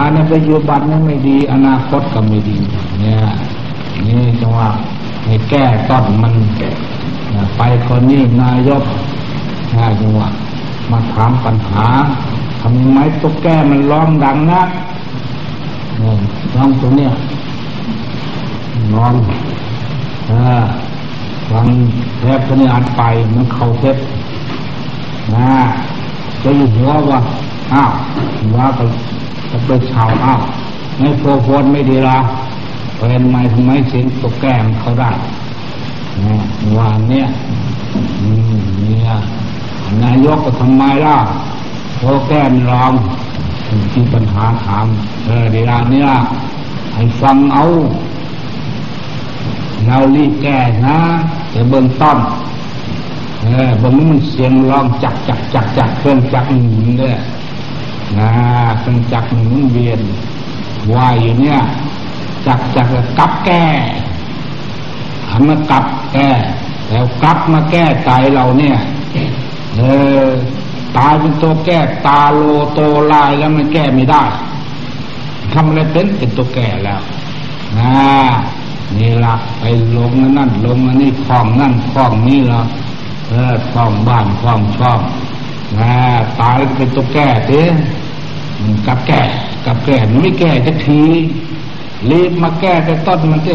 าในปัจจุบันนั้นไม่ดี อนาคตก็ไม่ดี เนี่ย นี่จังว่าให้แก้ต้นมันไปคนนี้นายกนะจังว่ามาถามปัญหาทำไมตุ๊กแกมันร้องดังนักร้องตรงเนี้ยร้องฟังแทบจะไม่อัดไปมันเข้าเทปนะจะอยู่หัวว่าอ้าวว่าก็ จะไปชาวอ้าวไม่โฟโฟนไม่ดีละเป็นไมทำไมเสียงตกแก้มเขาได้ว่าเนี่ยเนี่ยนายกก็ทำไมล่ะโทแก้มร้องที่ปัญหาถามเออเดี๋ยวนี้ล่ะให้ฟังเอาเรารีบแก้นะแต่เบื้องต้นเออบางมันเสียงร้องจักจักจักจักเครื่องจักหมุนเนี่ย นะเครื่องจักหมุนเวียนว่ายอยู่เนี่ย จักจักกับแก้ทำมากับแก้ แล้วกลับมาแก้ใจเราเนี่ย เออตายเป็นตัวแก้ตาโลโตลายแล้วมันแก้ไม่ได้ทำอะไรเป็นเป็นตัวแก่แล้วนะนี่ละไปลงนั่นลงนนี้คล้องนั่นคล้องนี่ละเออคล้องบ้านคล้องช่องนะตายเป็นตัวแก่เด้ กับแก่กับแก่มันไม่แก่จะทีรีบมาแก้แต่ต้นมันสิ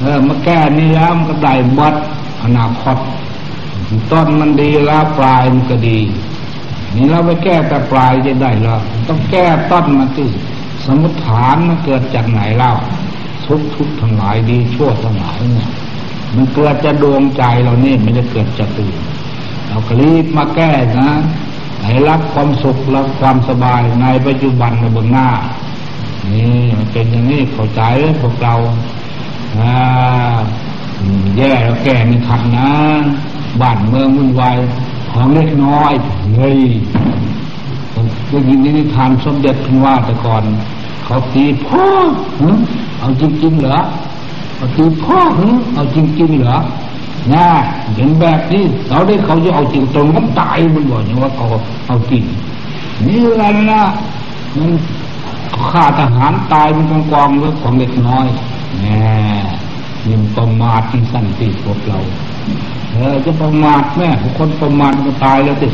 เออมาแก้นี่แล้วมันก็ได้บัดอนาคต ต้นมันดีแล้วปลายมันก็ดี นี่เราไปแก้แต่ปลายจะได้หรอต้องแก้ต้นมันสิสมุทฐานมันเกิดจากไหนเล่าทุกทุกทั้งหลายดีชั่วทั้งหลายเนี่ยมันเกิดจะดวงใจเราเนี่ยไม่ได้เกิดจากตื่นเราก็รีบมาแก้นะ ให้รับความสุขรับความสบายในปัจจุบันในเบื้องหน้า นี่มันเป็นอย่างนี้เข้าใจพวกเราอ่าแย่แล้วแก้ไม่ทันนะบ้านเมืองวุ่นวายของเล็กน้อยเฮ้ยก็ยินนิทานสมเด็จพิว่าแต่ก่อน เขาตีพ่อเอาจริงๆเหรอเอาตีพ่อเอาจริงๆเหรอ นะเห็นแบบนี้เราได้เขาจะเอาจริงตรงมันตายมันบอกอย่างว่าเขาเอาจริงนี่อะไรนะมันฆ่าทหารตายมันกองกองเรื่องของเล็กน้อยแน่ยิ่งประมาทที่สั้นที่พวกเราเออจะประมาทแม่คนประมาทก็ตายแล้วสิ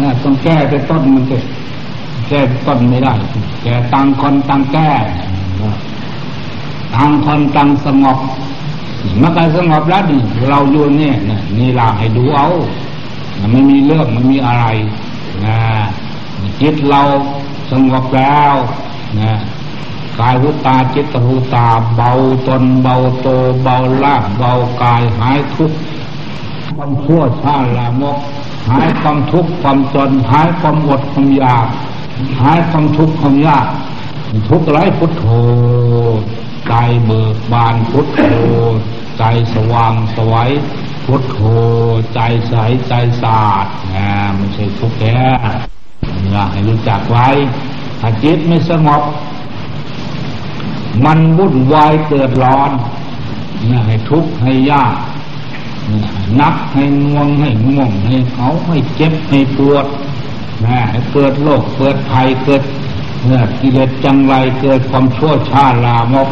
นะต้องแก้ไปต้นมันสิแก้ต้นไม่ได้แก้ตังคนตังแก้ตังคนตังสงบ มันก็สงบแล้วนี่เราอยู่เนี่ยนี่ลาให้ดูเอาไม่มีเรื่องมันมีอะไรนะจิตเราสงบแล้วนะกายหุตาจิตหูตาเบาตนเบาโตเบาล่างเบากายหายทุกข์ความชั่วชาลามก หายความทุกข์ความจนหายความอดความอยากหายความทุกข์ความยากทุกข์ไรพุทโธ ใจเบิกบานพุทโธใจสว่างสวัยพุทโธใจใสใจสะอาดนะไม่ใช่ทุกข์แท้อให้รู้จักไว้ถ้าจิตไม่สงบ มันวุ่นวายเกิดร้อนนะให้ทุกข์ให้ยากนักให้งวงให้ง่วงให้เขาให้เจ็บให้ปวดนะเกิดโรคเกิดภัยเกิดเนี่ยกิเลสจังไรเกิดความชั่วช้าลามก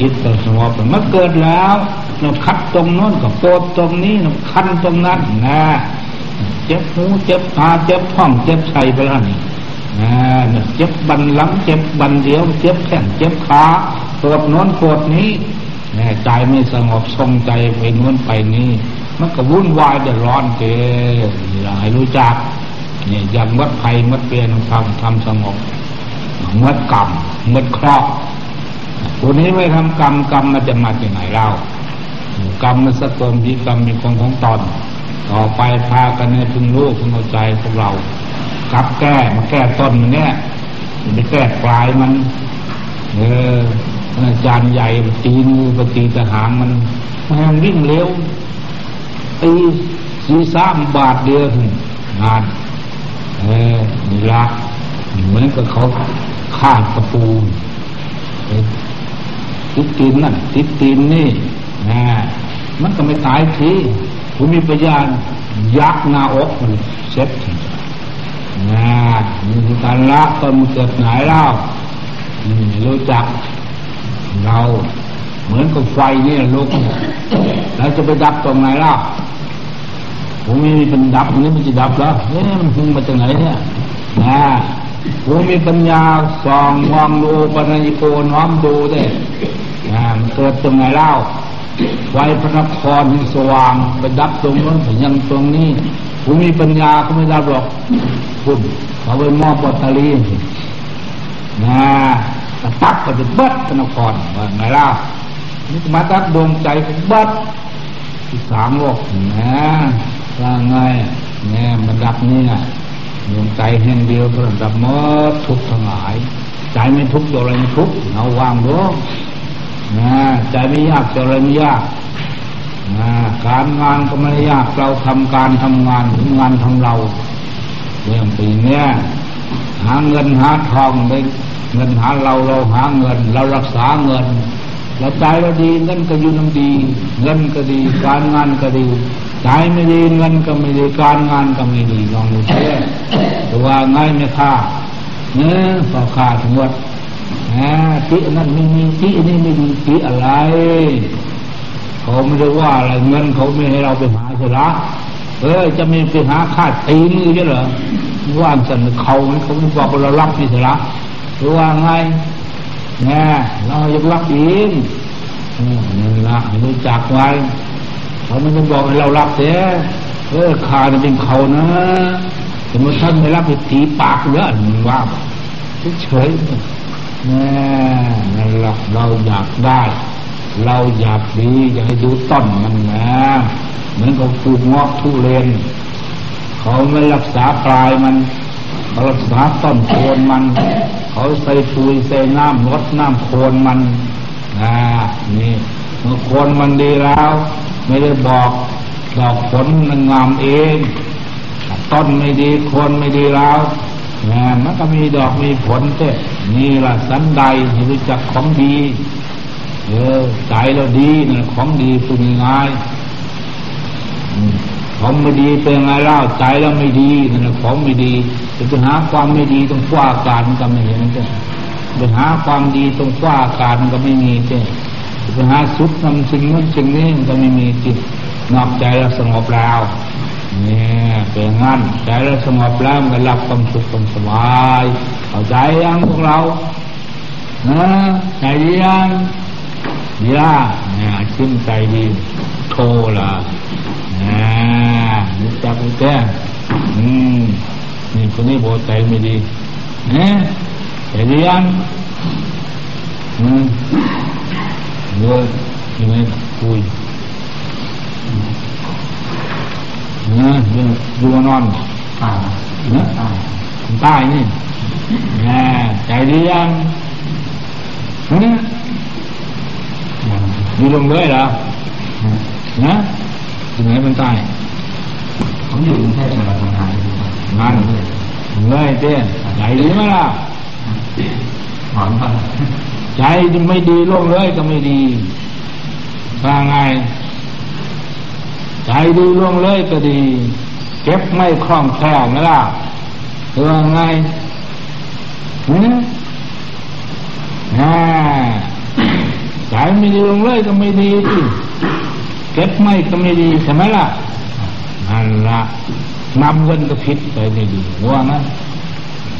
อิตสงบมันเกิดแล้วเราคัดตรงโน้นกับโปดตรงนี้เราคันตรงนั้นนะเจ็บหูเจ็บตาเจ็บท้องเจ็บไส้ไปแล้วนี่นะเจ็บบันหลังเจ็บบันเดียว เจ็บแขนเจ็บขาปวดโน้นปวดนี้นะใจไม่สงบทรงใจไปโน้นไปนี้มันก็วุ่นวายเดือดร้อนเกินอย่าให้รู้จักเนี่ยยังมัดภัยมัดเปลี่ยนทำทำสงบมัดกรรมมัดเคราะ ห์ตัวนี้ไม่ทำกรรมกรรมมันจะมาจากไหนเล่ากรรมมันสะกมที่กรรมมีคนของตอน ต่อไปพากันในพึงรู้พึงเข้าใจพวกเรากลับแก้มาแก้ต้นมันเนี่ยไปแก้ปลายมัน เอออาจารย์ใหญ่ตีมือปตีทหารมันมันวิ่งเร็วตีสีสามบาทเดียวงานเออนีละเหมือนกับเขาข้าตะปู ติดตีนนั่นติดตีนนี่นะมันก็ไม่ตายทีผมมีปัญญายักหน้าอกมันเซ็ตนะมีการละตอนมันเกิดไหนเล่ารู้จักเราเหมือนกับไฟเนี่ยลุกแล้วจะไปดับตรงไหนล่ะผมมีเป็นดับนี้มันจะดับแล้วเนี่ยมันพุ่งมาจากไหนเนี่ยนะผมมีปัญญาส่องมองดูปัญญโกน้อมดูได้นะมัน เกิดตรงไหนเล่าไฟพระนครที่สว่างไปดับตรงนั้นยังตรงนี้ผมมีปัญญาก็ไม่ดับหรอกคุณเขาไปมอบบัตตารีนะตะตักก็จะเบิดพระนครว่าไงเล่ะนี่มาตักดวงใจก็เบิดที่สามโลกนะว่าไงเนี่ยมันดับนี่นะดวงใจแห่งเดียวเพื่อดับมดทุกทั้งหลาย ใจไม่ทุกข์อะไรไม่ทุกข์เอาวางดู นะใจไม่ยากจะอะไรไม่ยากนะการงานก็ไม่ยากเราทำการทำงานงานทำเราเรื่องปีนี้หาเงินหาทองได้เงินหาเราเราหาเงิน เรารักษาเงินเราใจเราดีเงินก็อยู่น้ำดี เงินก็ดี การงานก็ดีใจไม่ดีเงินก็ไม่ดีการงานก็ไม่ดีลองดูเช่แต่ว่าง่ายไม่ค่าเนื้อพอค่าทั้งหมดน ที่นั้นไม่มีที่นี่ไม่ดีที่อะไร เขาไม่ได้ว่าอะไรเงินเขาไม่ให้เราไปหาใช่หรอเออจะมีไปหาค่าตีมือใช่เหรอว่าสันเขาเขาบอกเรารับนี่ใช่หรอหรือว่าไงแน่เรายากรับเองนี่ละรู้จักไว้เขาไม่ต้องบอกให้เรารับเสียเออขาเนี่ยเป็นเขานะแต่เมื่อท่านไม่รับไปตีปากเยอะว่าเฉย แน่นั่นแหละเราอยากได้ เราอยากดีอยากให้ดูต้นมันนะเหมือนกับปลูกงอกทุเรียนเขาไม่รักษาปลายมันเขารักษาต้นโคนมัน เขาใส่ปุ๋ยใส่น้ำลดน้ำโคนมันนะนี่เมื่อโคนมันดีแล้ว ไม่ได้บอกดอกผลมันงามเองต้นไม่ดีโคนไม่ดีแล้ว นะมันก็มีดอกมีผลเจ้นี่ละสันใดให้รู้จักของดี เออใจเราดีนะของดีพูดง่ายของไม่ดีเป็นไงเล่าใจเราไม่ดีนั่นของไม่ดีจะไปหาความไม่ดีตรงฝ้าอากาศมันก็ไม่เห็นเจ้ไปหาความดีตรงฝ้าอากาศมันก็ไม่มีเจ้ไปหาสุดนำสิ่งนั้นสิ่งนี้มันก็ไม่มีจิตนอกใจเราสงบแล้ว เนี่ยเป็นงั้นใจเราสงบแล้วมันรับความสุขความสบายเข้าใจยังพวกเรานะใจยังยาเนี่ยชื่นใจดีโทละนะรู้จักรู้แจ้อืมนี่คนนี้โบใจไม่ดีนะใจดียังอืมเยอะยังไงคุย นะยังดูนอนนะใต้นี่นะใจดียังนะอยู่ลงเลยเหรอนะอยู่ไหนมันใต้ผมอยู่กรุงเทพมาทำงานงานเลยเต้ใจดีไหมล่ะหอนป่ะใจไม่ดีลงเลยก็ไม่ดีว่าไง ใจดีลงเลยก็ดี เก็บไม่คล่องแคล่วไหมล่ะว่าไงหืมอ่าใจไม่ดีลงเลยก็ไม่ดีสิเก็บไม่ก็ไม่ดีใช่ไหมล่ะนั่นละนำเงินก็ผิดไปไม่ดีว่างั้น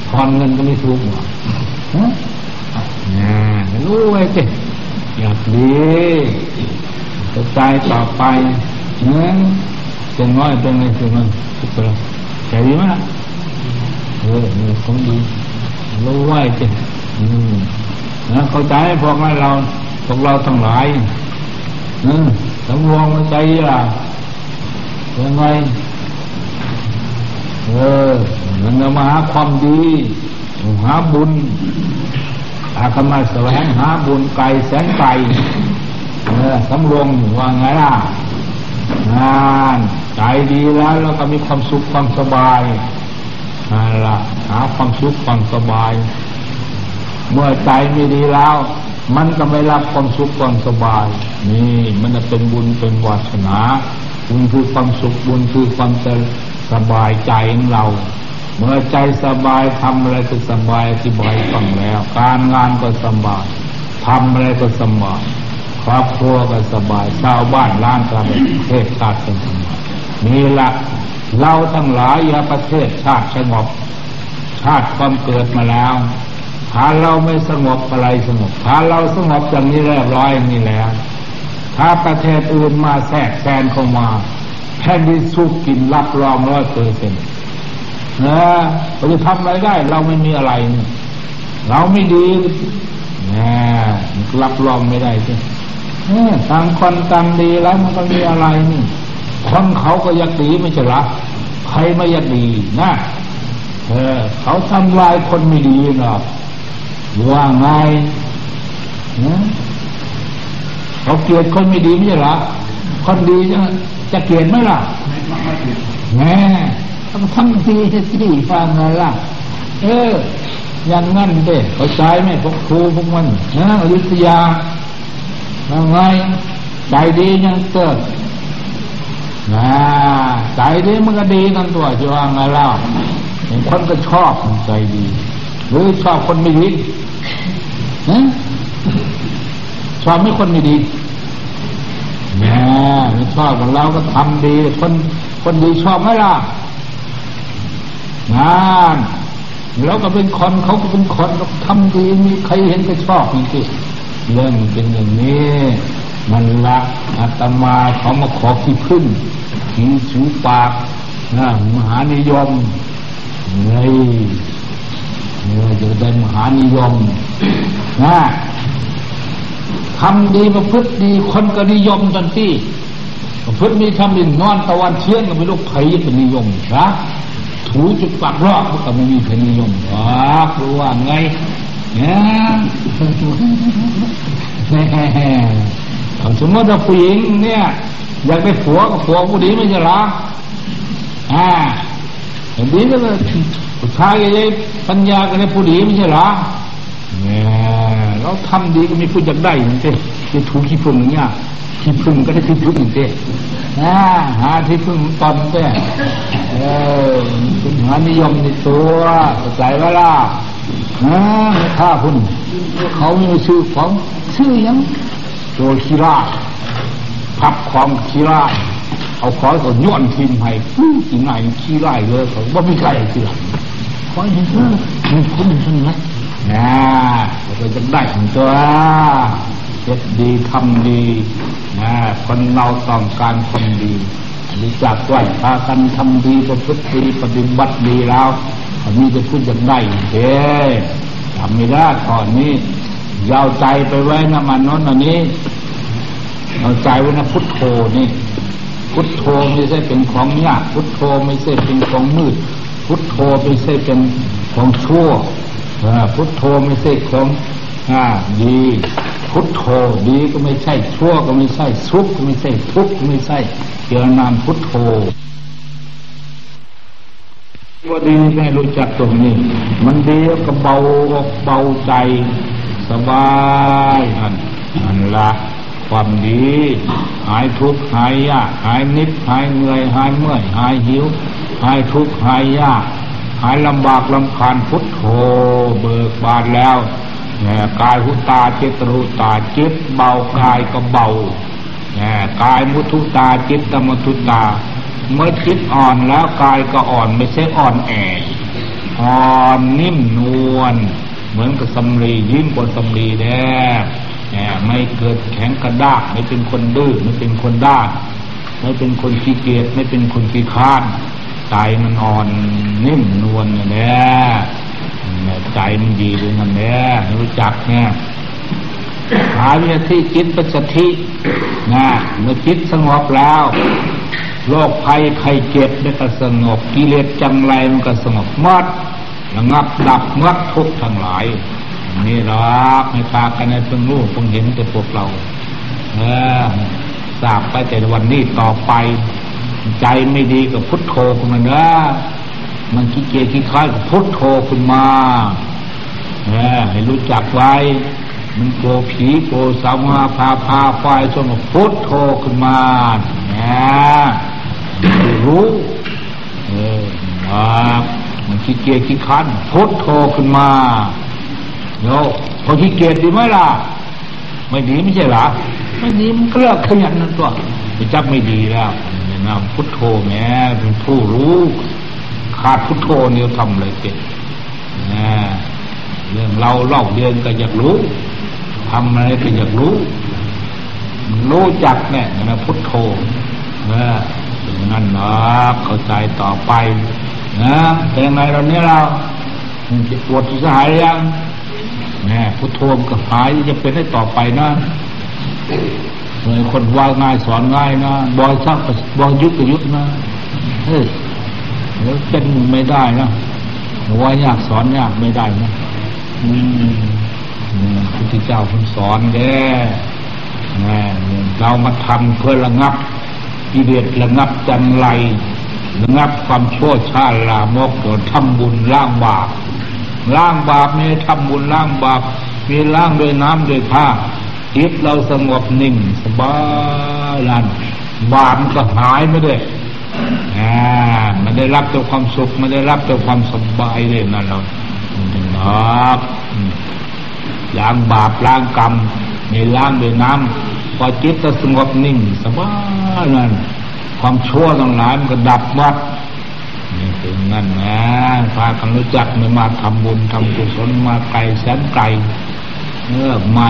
ทอนเงินก็ไม่ถูกหรอกนะรู้ไว้สิอยากดีจะใจต่อไปเจะน้อยเป็นไงคือไห มล่ะเออมีของดีรู้ไว้สิอืมนะเข้าใจพวกเราพวกเราทั้งหลายอืมสำรวมใจล่ะยังไงเออมันจะมาหาความดีหาบุญอาคมาแสวงหาบุญไกลแสนไกลเออสำรวมว่าไงล่ะ งานใจดีแล้วแล้วก็มีความสุขความสบายนั่นละหาความสุขความสบาย เมื่อใจไม่ดีแล้ว มันก็ไม่รับความสุขความสบาย นี่มันจะเป็นบุญเป็นวาสนา บุญคือความสุขบุญคือความสบายใจของเรา เมื่อใจสบายทำอะไรก็สบายอธิบายฟังแล้ว การงานก็สบายทำอะไรก็สบาย ครอบครัวก็สบายชาวบ้านร้านก็ประเทศชาติเป็นสบายนี่ละเราทั้งหลายอย่าประเทศชาติสงบ ชาติความเกิดมาแล้วถ้าเราไม่สงบอะไรสงบถ้าเราสงบอย่างนี้เรียบร้อยอย่างนี้แล้ว ถ้าประเทศอื่นมาแทรกแซงเข้ามาแผ่นดินสุกกินรับรองร้อยเปอร์เซ็นต์นะเราจะทำอะไรได้ เราไม่มีอะไร เราไม่ดีนะรับรองไม่ได้ใช่ ต่างคนต่างดีแล้วมันก็มีอะไรนี่คนเขาก็อยากดีไม่ใช่หรอใครไม่อยากดีนะเออเขาทำลายคนไม่ดีนะว่าไงนะเขาเกลียดคนไม่ดีไม่ใช่หรอคนดีจะจะเกลียดไหมล่ะแง่ต้องทำดีที่ฟังไงล่ะ เอออย่างงั้นเด้เขาใจไหมพวกครูพวกมันนะอยุธยา ยังไงใจดียังเกิดนะใจดีมันก็ดีกันตัวจะว่าไงเล่าเห็นคนก็ชอบมันใจดี หรือชอบคนไม่ดีนะชอบไม่คนไม่ดีนี่ยไม่ชอบของเราก็ทำดี คนคนดีชอบไหมล่ะงานเราก็เป็นคนเขาก็เป็นคนเราทำดีมีใครเห็นก็ชอบจริงๆ เรื่องเป็นอย่างนี้ มันละอาตมาเขามาขอขี้พึ่งขี้สูปากนะมหานิยมเฮ้ยเนี่ยจะได้มหานิยมนะทำดีประพฤติดีคนก็นิยมทันทีประพฤติมีทำดีนอนตะวันเชียงก็ไม่รู้ใครเป็นนิยมนะถูจุดปากรอบก็ไม่มีใครนิยมหรอกรู้ว่าไง นี่ยสมมติว่าผู้หญิงเนี่ยอยากได้ผัวกับผัวผู้ดีไม่ใช่หรออ่าผู้ดีก็เลยผู้ชายก็ได้ปัญญาก็ได้ผู้ดีไม่ใช่หรอเนี่ยเราทำดีก็มีผู้อยากได้อย่างเช่จะถูกขี้พึ่งเนี่ยขี้พึ่งก็ได้ที่พึ่งอย่างเช่นะหาที่พึ่งตอนเต้เออหานิยมในตัวใจว่าล่ะ นะไม่าคุณเขามีชื่อของชื่อยังโจคีราพับความคีราเอาขอก็ย้อนทีมให้ที่ไหนขี้ไร่เลยเขาว่าไม่ใครทีหลังขอเห็นเพื่อคุณท่านนะนะเราจะได้ของตัวเจ็ดดีทำดีนะคนเราต้องการคนดีรู้จักไหวพากันทำดีประพฤติดีปฏิบัติดีแล้ว มีจะพูดอย่างได้เฮ้ทำไม่ได้ตอนนี้ยาวใจไปไว้นะมันน้นอันนี้เอาใจไว้นะพุทโธนี่ พุทโธไม่ใช่เป็นของยากพุทโธไม่ใช่เป็นของมืด พุทโธไม่ใช่เป็นของชั่วพุทโธไม่ใช่ของดี พุทโธดีก็ไม่ใช่ชั่วก็ไม่ใช่สุขก็ไม่ใช่ทุกข์ก็ไม่ใช่เกี่ยวนามพุทโธ ว่าดีให้รู้จักตรงนี้ มันดีก็เบาอกเบาใจ สบายอันอันละความดี หายทุกข์หายยาก หายนิดหายเหนื่อย หายเมื่อย หายหิว หายทุกข์หายยาก หายลำบากลำคาญพุทโธเบิกบานแล้วกายหุตาจิตรุตาจิตเบากายก็เบากายมุทุตาจิตตมทุตา เมื่อจิตอ่อนแล้วกายก็อ่อนไม่ใช่อ่อนแออ่อนนิ่มนวลเหมือนกับสำลียิ่งกว่าสำลีแน่ไม่เกิดแข็งกระด้างไม่เป็นคนดื้อไม่เป็นคนด้านไม่เป็นคนขี้เกียจไม่เป็นคนขี้ค้านใจมันอ่อนนิ่มนวลเนี่ยใจมันดีด้วยกันเนี่ยรู้จักเนี่ยหาวิธีจิตปัจจทินะเมื่อจิตสงบแล้ว โรคภัยไข้เจ็บมันก็สงบกิเลสจังไรมันก็สงบมดระงับดับมดทุกทั้งหลายนี่รักให้พากันในเพิ่งรู้เพิ่งเห็นแต่พวกเรา เออทราบไปแต่วันนี้ต่อไป ใจไม่ดีกับพุทโธขึ้นมาเนอะมันขี้เกียจขี้ค้ายกับพุทโธขึ้นมาเออให้รู้จักไว้ มันโกผีโกสาวาพาพาไฟจนพุทโธขึ้นมาเนี่ย รู้เออมามันขี้เกียจขี้คันพุทโธขึ้นมาโยพอขี้เกียจดีไหมล่ะ ไม่ดีไม่ใช่หรอไม่ดีมันก็เลิกขยันนั่นตัวไปจับไม่ดีแล้วนะพุทโธแม้เป็นผู้รู้ขาดพุทโธเนี่ยทำอะไรเป็นนะเรื่องเราเล่าเรียนก็อยากรู้ทำอะไรก็อยากรู้ รู้จักเนี่ยนะพุทโธนะ เป็นงั้นนะเข้าใจต่อไปนะเป็นไงเราเนี้ยเราจะปวดจะหายยังแม่พุทโธก็หายจะเป็นได้ต่อไปนะเลยคนว่าง่ายสอนง่ายนะบอยซักบอยยุดก็ยุดนะเฮ้ยแล้วเป็นไม่ได้นะว่ายากสอนยากไม่ได้นะอืมพระพุทธเจ้าเพิ่งสอนแด่เรามาทำเพื่อระงับ กิเลสระงับจันไรระงับความชั่วชาลามกโดนทำบุญล้างบาปล้างบาปไม่ทำบุญล้างบาปมีล้างด้วยน้ำด้วยผ้าจิตเราสงบนิ่งสบายลันบาปก็หายไม่ได้อ่ามันได้รับแต่ความสุขมันได้รับแต่ความสบายเลยนั่นเรานับล้างบาปล้างกรรมในล้างด้วยน้ำ พอจิตจะสงบนิ่งสบายนั่นความชั่วทั้งหลายมันก็ดับวัดนี่เป็นงั้นนะพากันรู้จักไม่มาทำบุญทำกุศลมาไกลแสนไกลเออมา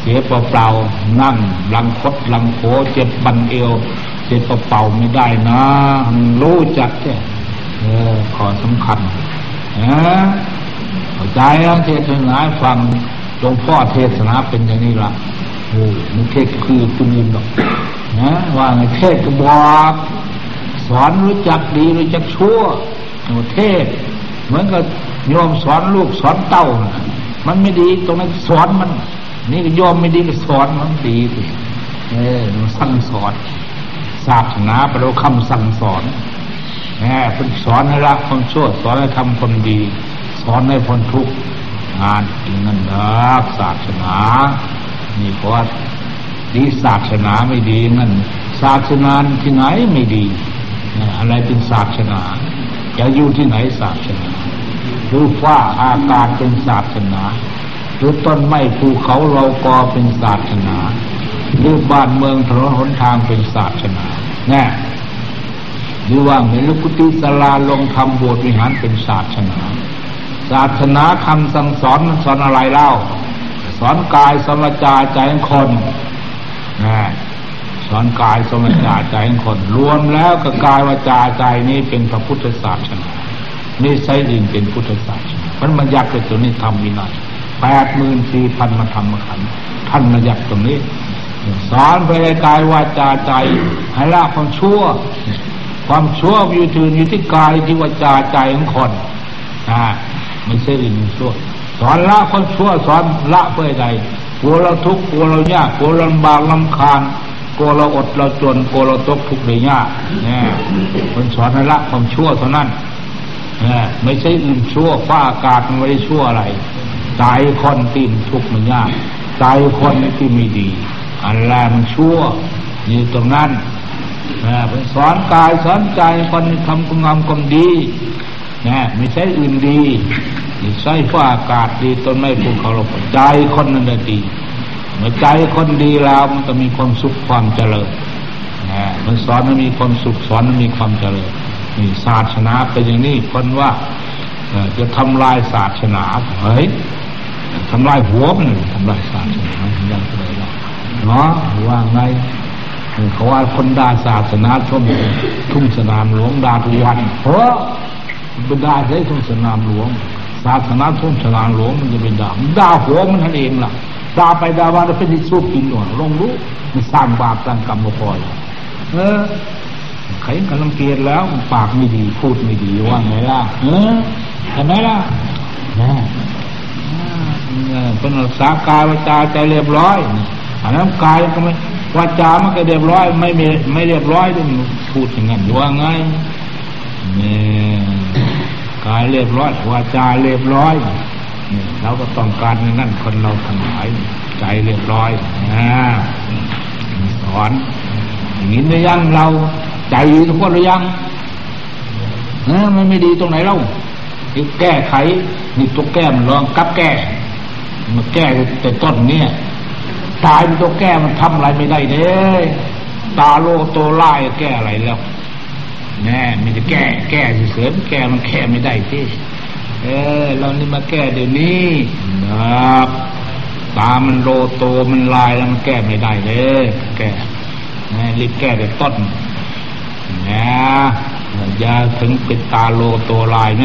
เสียเปล่าๆนั่งลังคดลังโคเจ็บบันเอวเสียเปล่าๆไม่ได้นะรู้จักแค่เออขอสำคัญนะเข้าใจแล้วเทศนาฟังหลวงพ่อเทศนาเป็นอย่างนี้ละ โอ้ไม่เทศคือคุณยินหรอกนะว่าไงเทศก็บอกสอนรู้จักดีรู้จักชั่วเทศเหมือนกับโยมสอนลูกสอนเต้านะมันไม่ดีตรงนั้นสอนมัน นี่ก็โยมไม่ดีก็สอนมันดีสิเออมันสั่งสอนศาสนาแปลว่าคำสั่งสอนแหมเป็นสอนให้ละคนชั่วสอนให้ทำคนดี สอนให้พ้นทุกข์งานอิงนั่นรักศาสนา นี่เพราะว่าดีศาสนาไม่ดีนั่นศาสนาที่ไหนไม่ดีอะไรเป็นศาสนาจะอยู่ที่ไหนศาสนาหรือฟ้าอากาศเป็นศาสนาหรือต้นไม้ภูเขาเรากอเป็นศาสนาหรือบ้านเมืองถนนหนทางเป็นศาสนาแน่หรือว่าเมลุกุติสลาลงทำบสถ์วิหารเป็นศาสนา ศาสนาคำสั่งสอนสอนอะไรเล่า สอนกายสอนจาใจของคนนะสอนกายสอนจาใจของคน รวมแล้วกับกายวาจาใจนี้เป็นพระพุทธศาสนานี่ใช้ดินเป็นพุทธศาสนามันมันยักษ์ตัวนี้ทำวินัยแปดหมื่นสี่พันมาทำมาขันท่านมายักษ์ตรงนี้สอนไปในกายวาจาใจให้ละความชั่ว ความชั่วอยู่ถืออยู่ที่กายที่วาจาใจของคนอ่าไม่ใช่อื่นชั่ว สอนละความชั่วสอนละเพื่อใดกลัวเราทุกข์กลัวเรายากกลัวเราลำบากลำคาญกลัวเราอดเราจนกลัวเราตกทุกข์ได้ยากเนี่ยคนสอนให้ละความชั่วเท่านั้นเนี่ยไม่ใช่อื่นชั่วฟ้าอากาศมันไม่ได้ชั่วอะไรใจคนที่ทุกข์มันยากใจคนที่ไม่ดี อันแรกมันชั่วอยู่ตรงนั้นนะเป็นสอนกายสอนใจคนทำคุณงามความดีนะไม่ใช่อื่นดี ไม่ใช่ฟ้าอากาศดีต้นไม้ภูเขาเราใจคนนั้นดีเมื่อใจคนดีแล้วมันจะมีความสุขความเจริญนะมันสอนมันมีความสุขสอนมันมีความเจริญนี่ศาสนาเป็นอย่างนี้คนว่าจะทำลายศาสนาเฮ้ยทำลายหัวมันทำลายศาสนาอย่างไรเนาะว่าไงเขาว่าคนด่าศาสนาชมทุ่งสนามหลวงด่าทุกวันเพราะเป็นด่าใช้ทุ่งสนามหลวงาสนาทุ่งสนามหลวงมันจะเป็นด่าด่าหัวมันท่านเองล่ะด่าไปด่ามาแล้วเป็นที่สู้กินหน่อยลงรู้มันสร้างบาปสร้างกรรมมาพอเออใครกำลังเกลียดแล้วปากไม่ดีพูดไม่ดีว่าไงล่ะเออเห็นไหมล่ะนะเป็นรักษากายวาจาใจเรียบร้อยอันนั้นกายก็ไม่วาจามันก็เรียบร้อย ไม่ไม่ไม่เรียบร้อยต้องพูดอย่างนั้นว่าไงเนี่ย กายเรียบร้อยวาจาเรียบร้อยเนี่ยเราก็ต้องการนั่นคนเราทั้งหลายใจเรียบร้อยนะสอนอย่างนี้หรือยังเราใจดีทุกคนหรือยังเออมันไม่ดีตรงไหนเล่าคือแก้ไขนี่ตัวแก้มันลองกับแก้มาแก้แต่ต้นเนี่ยตายมันตัวแก้มันทำอะไรไม่ได้เด้ตาโลโตไล่แก้อะไรแล้ว แน่มันจะแก้ แก้เสือแก้มันแก้ไม่ได้ที่เออเรานี่มาแก้เดี๋ยวนี้นะครับตามันโลโตมันลายแล้วมันแก้ไม่ได้เลยแก้รีบแก้แต่ต้นนะอย่าถึงเป็นตาโลโตลายไหม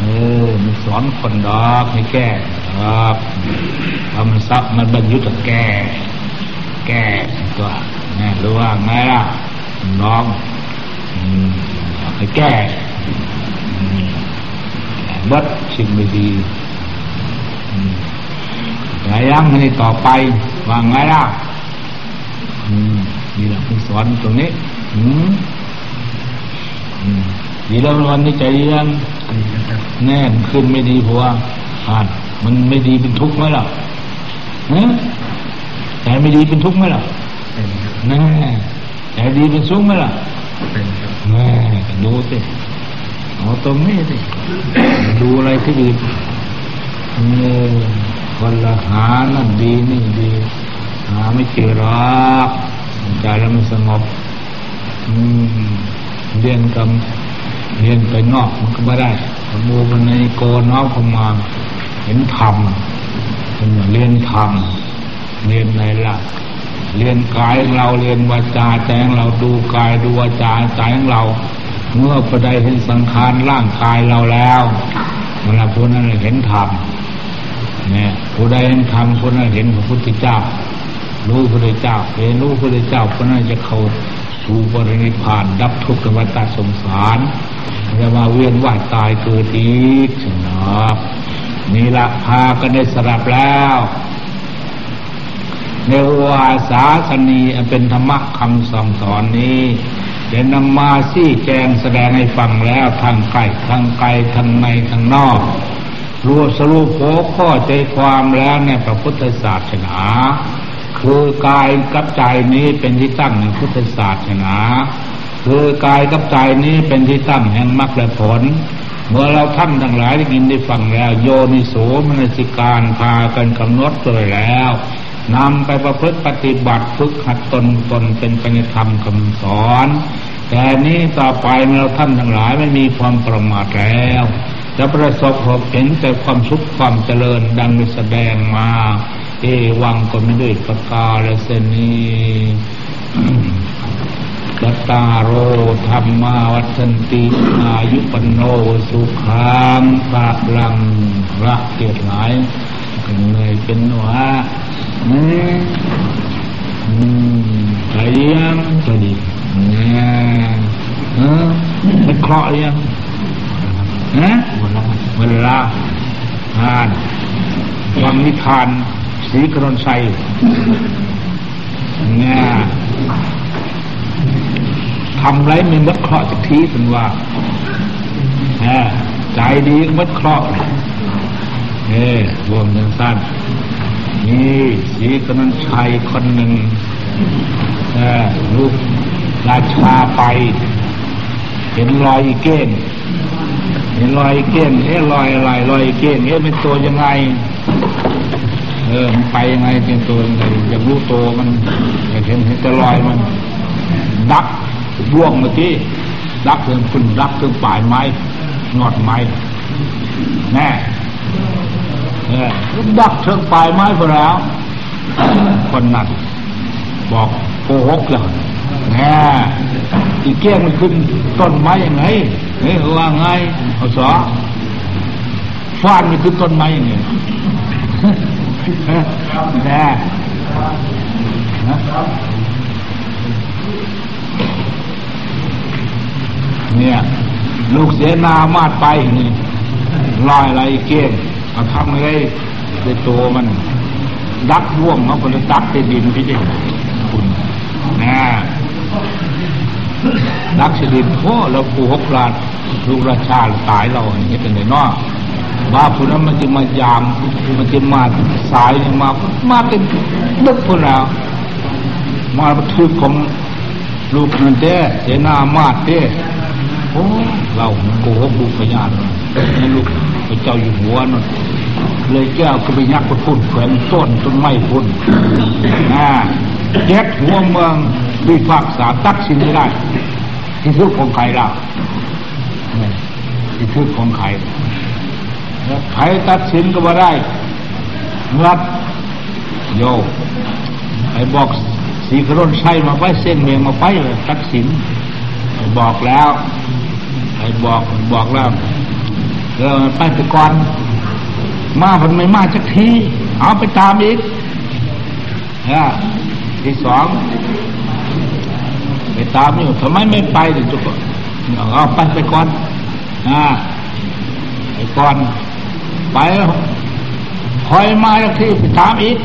เออมันสอนคนดอกให้แก้ครับทำซับมันบรรยุทธ์แก้ แก้ตัวนะรือว่าไงล่ะน้อง ให้แก้บัดสิ่งไม่ดีอย่ายังให้ต่อไปว่าไงล่ะนี่แหละคุณสอนตรงนี้อืมดีแล้ววันนี้ใจยังแน่นขึ้นไม่ดีเพราะว่าอ่านมันไม่ดีเป็นทุกข์ไหมล่ะแต่ไม่ดีเป็นทุกข์ไหมล่ะแน่แต่ดีเป็นสุขไหมล่ะแน่ ดูสิเอาตรงนี้สิดูอะไรที่ดีเออคนละหานั่นดีนี่ดี หาไม่เจอหรอกใจแล้วมันสงบอืมเรียนกับเรียนไปนอกมันก็ไม่ได้สมูมันในโกน้อมเข้ามาเห็นธรรมเป็นเรียนธรรมเรียนในหลัก เรียนกายของเราเรียนวาจาใจของเราดูกายดูวาจาใจของเรา เมื่อประใดเห็นสังขารร่างกายเราแล้วมันละผู้นั้นเห็นธรรมเนี่ยผู้ใดเห็นธรรมผู้นั้นเห็นพระพุทธเจ้า รู้พระเจ้าเห็นรู้พระเจ้าผู้นั้นจะเข้าสู่บริณิพาน ดับทุกขวัฏสงสารจะมาเวียนว่ายตายเกิดอีกนะนี่ละพากันได้สลับแล้ว ในวาสาสนีเป็นธรรมะคำสั่งสอนนี้เดี๋ยวนำมาซี่แจงแสดงให้ฟังแล้วทางไกลทางไกลทางในทางนอกรวมสรุปโวข้อใจความแล้วในพระพุทธศาสนา คือกายกับใจนี้เป็นที่ตั้งแห่งพุทธศาสนา คือกายกับใจนี้เป็นที่ตั้งแห่งมรรคและผล เมื่อเราท่านทั้งหลายได้ยินได้ฟังแล้ว โยนิโสมนสิการพากันกำหนดเลยแล้ว นำไปประพฤติปฏิบัติฝึกหัดตนตนเป็นปัญญธรรมคำสอน แต่นี้ต่อไปเราท่านทั้งหลายไม่มีความประมาทแล้วจะประสบพบเห็นแต่ความสุขความเจริญดังได้แสดงมา เอวังก็ไม่ด้วยประกาศเสนีกตาโรธรรมาวัฒนติอายุปโนสุขังพระลังระเกียรติหลายกันเลยเป็นหวะ อืมอืมใจยังใจดีเนี่ยเออไม่เคราะห์ยังฮะเวลาอ่านฟังนิทานสีกรนชัยเนี่ยทำไรไม่มัดเคราะห์สักทีเป็นว่าใจดีมัดเคราะห์เอ้รวมยังสั้น นี่สีกรนชัยคนหนึ่งลูกราชาไป เห็นรอยเก้งเห็นรอยเก้งเอ๊ะรอยอะไรรอยเก้งเอ๊ะเป็นตัวยังไง เออมันไปยังไงเป็นตัวยังไงอยากรู้ตัวมันอยากเห็นเห็นแต่รอยมัน ดักร่วงเมื่อกี้ดักเรื่องคุณดักเรื่องปลายไม้งอดไม้แน่ เออดักเชิงปลายไม้พอแล้ว คนนั้นบอกโกหกเลยแน่อีเกี้ยมันขึ้นต้นไม้ยังไงเฮ้ยว่าไงเอาสอฟาดมันขึ้นต้นไม้ยังไงแน่เนี่ย ลูกเสนามาดไปนี่ลอยอะไรเกี้ย เอาทำอะไรในตัวมันดักร่วงเขาคนดักในดินพี่เจ้คุณนะดักเสดินโอ้เราปูหกลาดลูกราชาตายเราอย่างนี้เป็นไงเนาะว่าผู้นั้นมันจะมายามมันจะมาสายมามาเป็นดึกพวกเรามาบันทึกของลูกนั่นเด้เสนามาเด้ โอ้เราโกหกลูกพยานนี่ลูกพระเจ้าอยู่หัวนั่นเลยแก้วก็ไปยักษ์พุ่นแขวนต้นต้นไม้พุ่นอ่าแยกหัวเมืองวิพากษาตักสินไม่ได้ที่ทุกของใครล่ะที่ทุกของใครใครตัดสินก็ว่าได้รัดโยไอ้บอกสีกรนใช่มาไปเส้นเมียงมาไปเลยตัดสินไอ้บอกแล้ว ไอ้บอกบอกแล้วเออไปไปก่อนมาพันไม่มาสักที เอาไปตามอีกนะที่สองไปตามอยู่ทำไมไม่ไปดิทุกเอาไปไปก่อนนะไปก่อน ไปแล้วคอยมาสักทีไปตามอีก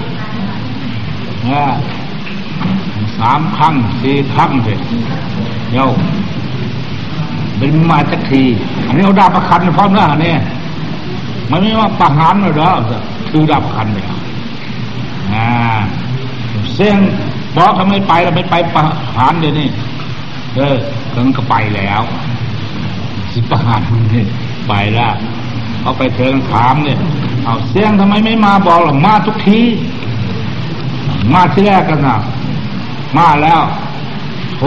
นะสามครั้งสี่ครั้งเลยเดี๋ยว เป็นมาสักที อันนี้เอาดาบประคันพร้อมหน้าเนี่ยมันไม่ว่าประหารเลยเด้อคือดาบประคันเลยอ่าเสียงบอกเขาไม่ไปแล้วไม่ไปประหารเดี๋ยวนี้เออเขาก็ไปแล้วสิประหารนี่ไปแล้วเขาไปเถิงถามเนี่ยเอาเสียงทำไมไม่มาบอกหรอมาทุกทีมาที่แรกกันนะมาแล้วโถ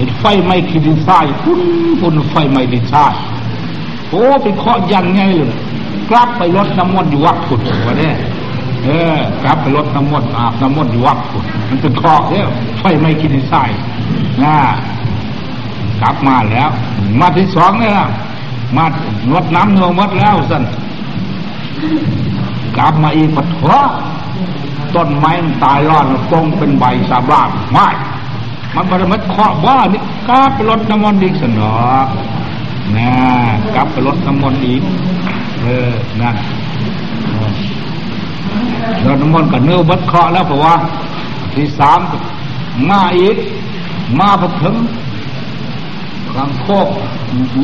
เห็นไฟไหม้ขีดินทรายพุ่นพุ่นไฟไหม้ดินทรายโอ้ไปเคาะยันไงเลยกลับไปรดน้ำมนต์อยู่วัดผุดวะเนี่ยเออกลับไปรดน้ำมนต์อาบน้ำมนต์อยู่วัดผุดมันเป็นเคาะเนี่ยไฟไหม้ขีดินทรายนะกลับมาแล้ว มาที่สองเนี่ยมารดน้ำเนื้อมดแล้วสันกลับมาอีกปะท้อต้นไม้มันตายรอดมันปงเป็นใบสาบานไม่ มันบรมัดเคาะว่านี่กลับไปรดน้ำมนต์อีกสนอนะกลับไปรดน้ำมนต์อีกเออนั่นรดน้ำมนต์กับเนื้อบัดเคาะแล้วเพราะว่า ที่สามมาอีก มาพอถึงกลางโคก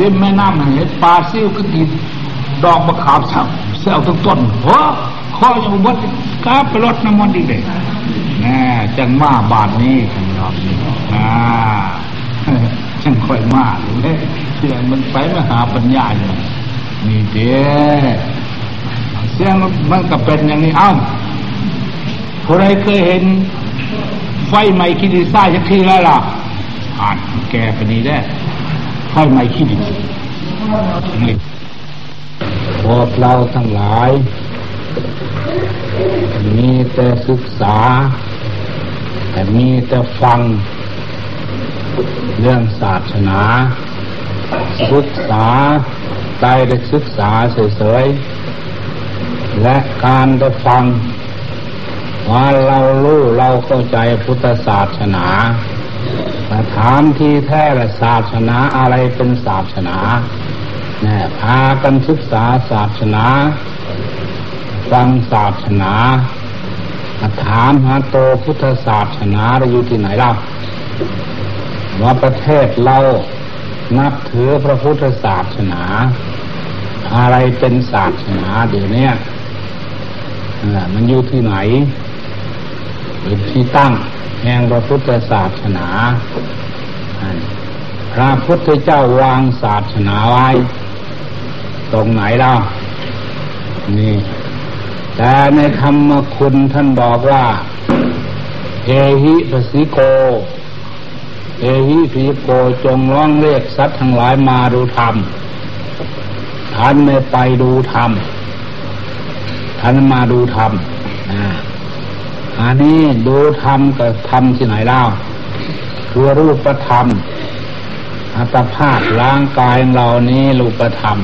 ริมแม่น้ำเห็นปลาซิ่วก็กินดอกมะขามสับเสียวต้นต้นหัวข้อยังวัดกาไปรดน้ำมันดีเลยแน่จังมาบาทนี้กันรอบ อ่าจังค่อยมาเลยเสียงมันไปมาหาปัญญาอยู่นี่เด้เสียงมันก็เป็นอย่างนี้เอ้าผู้ใดเคยเห็น ไฟไหม้ขี้ดินทรายสักทีแล้วล่ะอ่านแกไปนี้ได้ไฟไหม้ขี้ดินพวกเราทั้งหลาย มีแต่ศึกษา แต่มีแต่ฟัง เรื่องศาสนา ศึกษาใจได้ศึกษาเฉยๆ และการได้ฟัง ว่าเรารู้เราเข้าใจพุทธศาสนาแต่ถามที่แท้ละศาสนาอะไรเป็นศาสนาเนี่ยพากันศึกษาศาสนา ฟังศาสนาถามหาโตพุทธศาสนาเราอยู่ที่ไหนเล่า ว่าประเทศเรานับถือพระพุทธศาสนา อะไรเป็นศาสนาเดี๋ยวนี้มันอยู่ที่ไหนเป็นที่ตั้งแห่งพระพุทธศาสนา พระพุทธเจ้าวางศาสนาไว้ ตรงไหนเล่า นี่ แต่ในธรรมคุณท่านบอกว่า เอหิปสิโก เอหิปิโกจงร้องเรียกสัตว์ทั้งหลายมาดูธรรมท่านไม่ไปดูธรรมท่านมาดูธรรมอันนี้ดูธรรมกับธรรมที่ไหนเล่าคือรูปธรรมอัตภาพร่างกายเรานี้รูปธรรม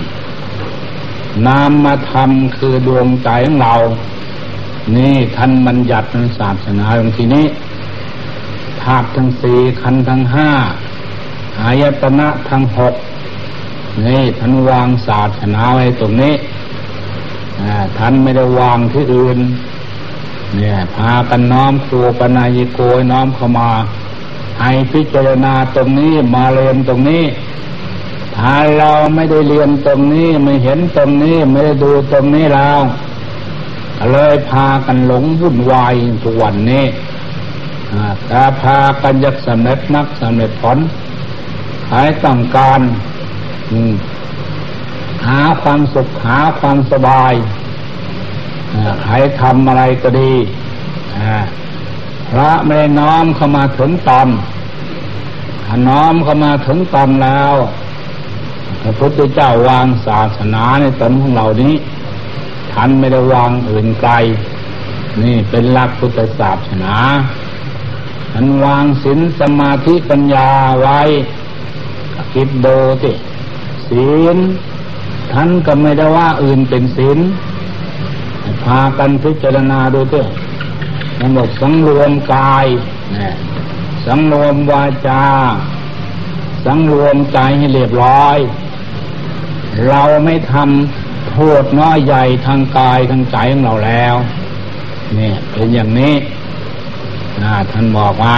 นามธรรมคือดวงใจของเรา นี่ท่านบัญญัติในศาสนาตรงที่นี้ ธาตุทั้งสี่ขันธ์ทั้งห้าอายตนะทั้งหกนี่ท่านวางศาสนาไว้ตรงนี้ท่านไม่ได้วางที่อื่น เนี่ย พากันน้อมครูปนายโกยน้อมเข้ามา ให้พิจารณาตรงนี้มาเรียนตรงนี้ ถ้าเราไม่ได้เรียนตรงนี้ไม่เห็นตรงนี้ไม่ได้ดูตรงนี้เราเลยพากันหลงวุ่นวายทุกวันนี้ แต่พากันยักสำเร็จนักสำเร็จผลใครต้องการหาความสุขหาความสบายใครทำอะไรก็ดีพระไม่ได้น้อมเข้ามาถึงตอนน้อมเข้ามาถึงตอนแล้วพระพุทธเจ้าวางศาสนาในตนของเรานี้ท่านไม่ได้วางอื่นไกล นี่เป็นหลักพุทธศาสนา ท่านวางศีลสมาธิปัญญาไว้คิดดูสิศีลท่านก็ไม่ได้ว่าอื่นเป็นศีลพากันพิจารณาดูเถอะมันบอกสังรวมกายนะสังรวมวาจา สังรวมใจให้เรียบร้อย เราไม่ทำโทษน้อยใหญ่ทางกายทางใจของเราแล้ว เนี่ยเป็นอย่างนี้ ท่านบอกไว้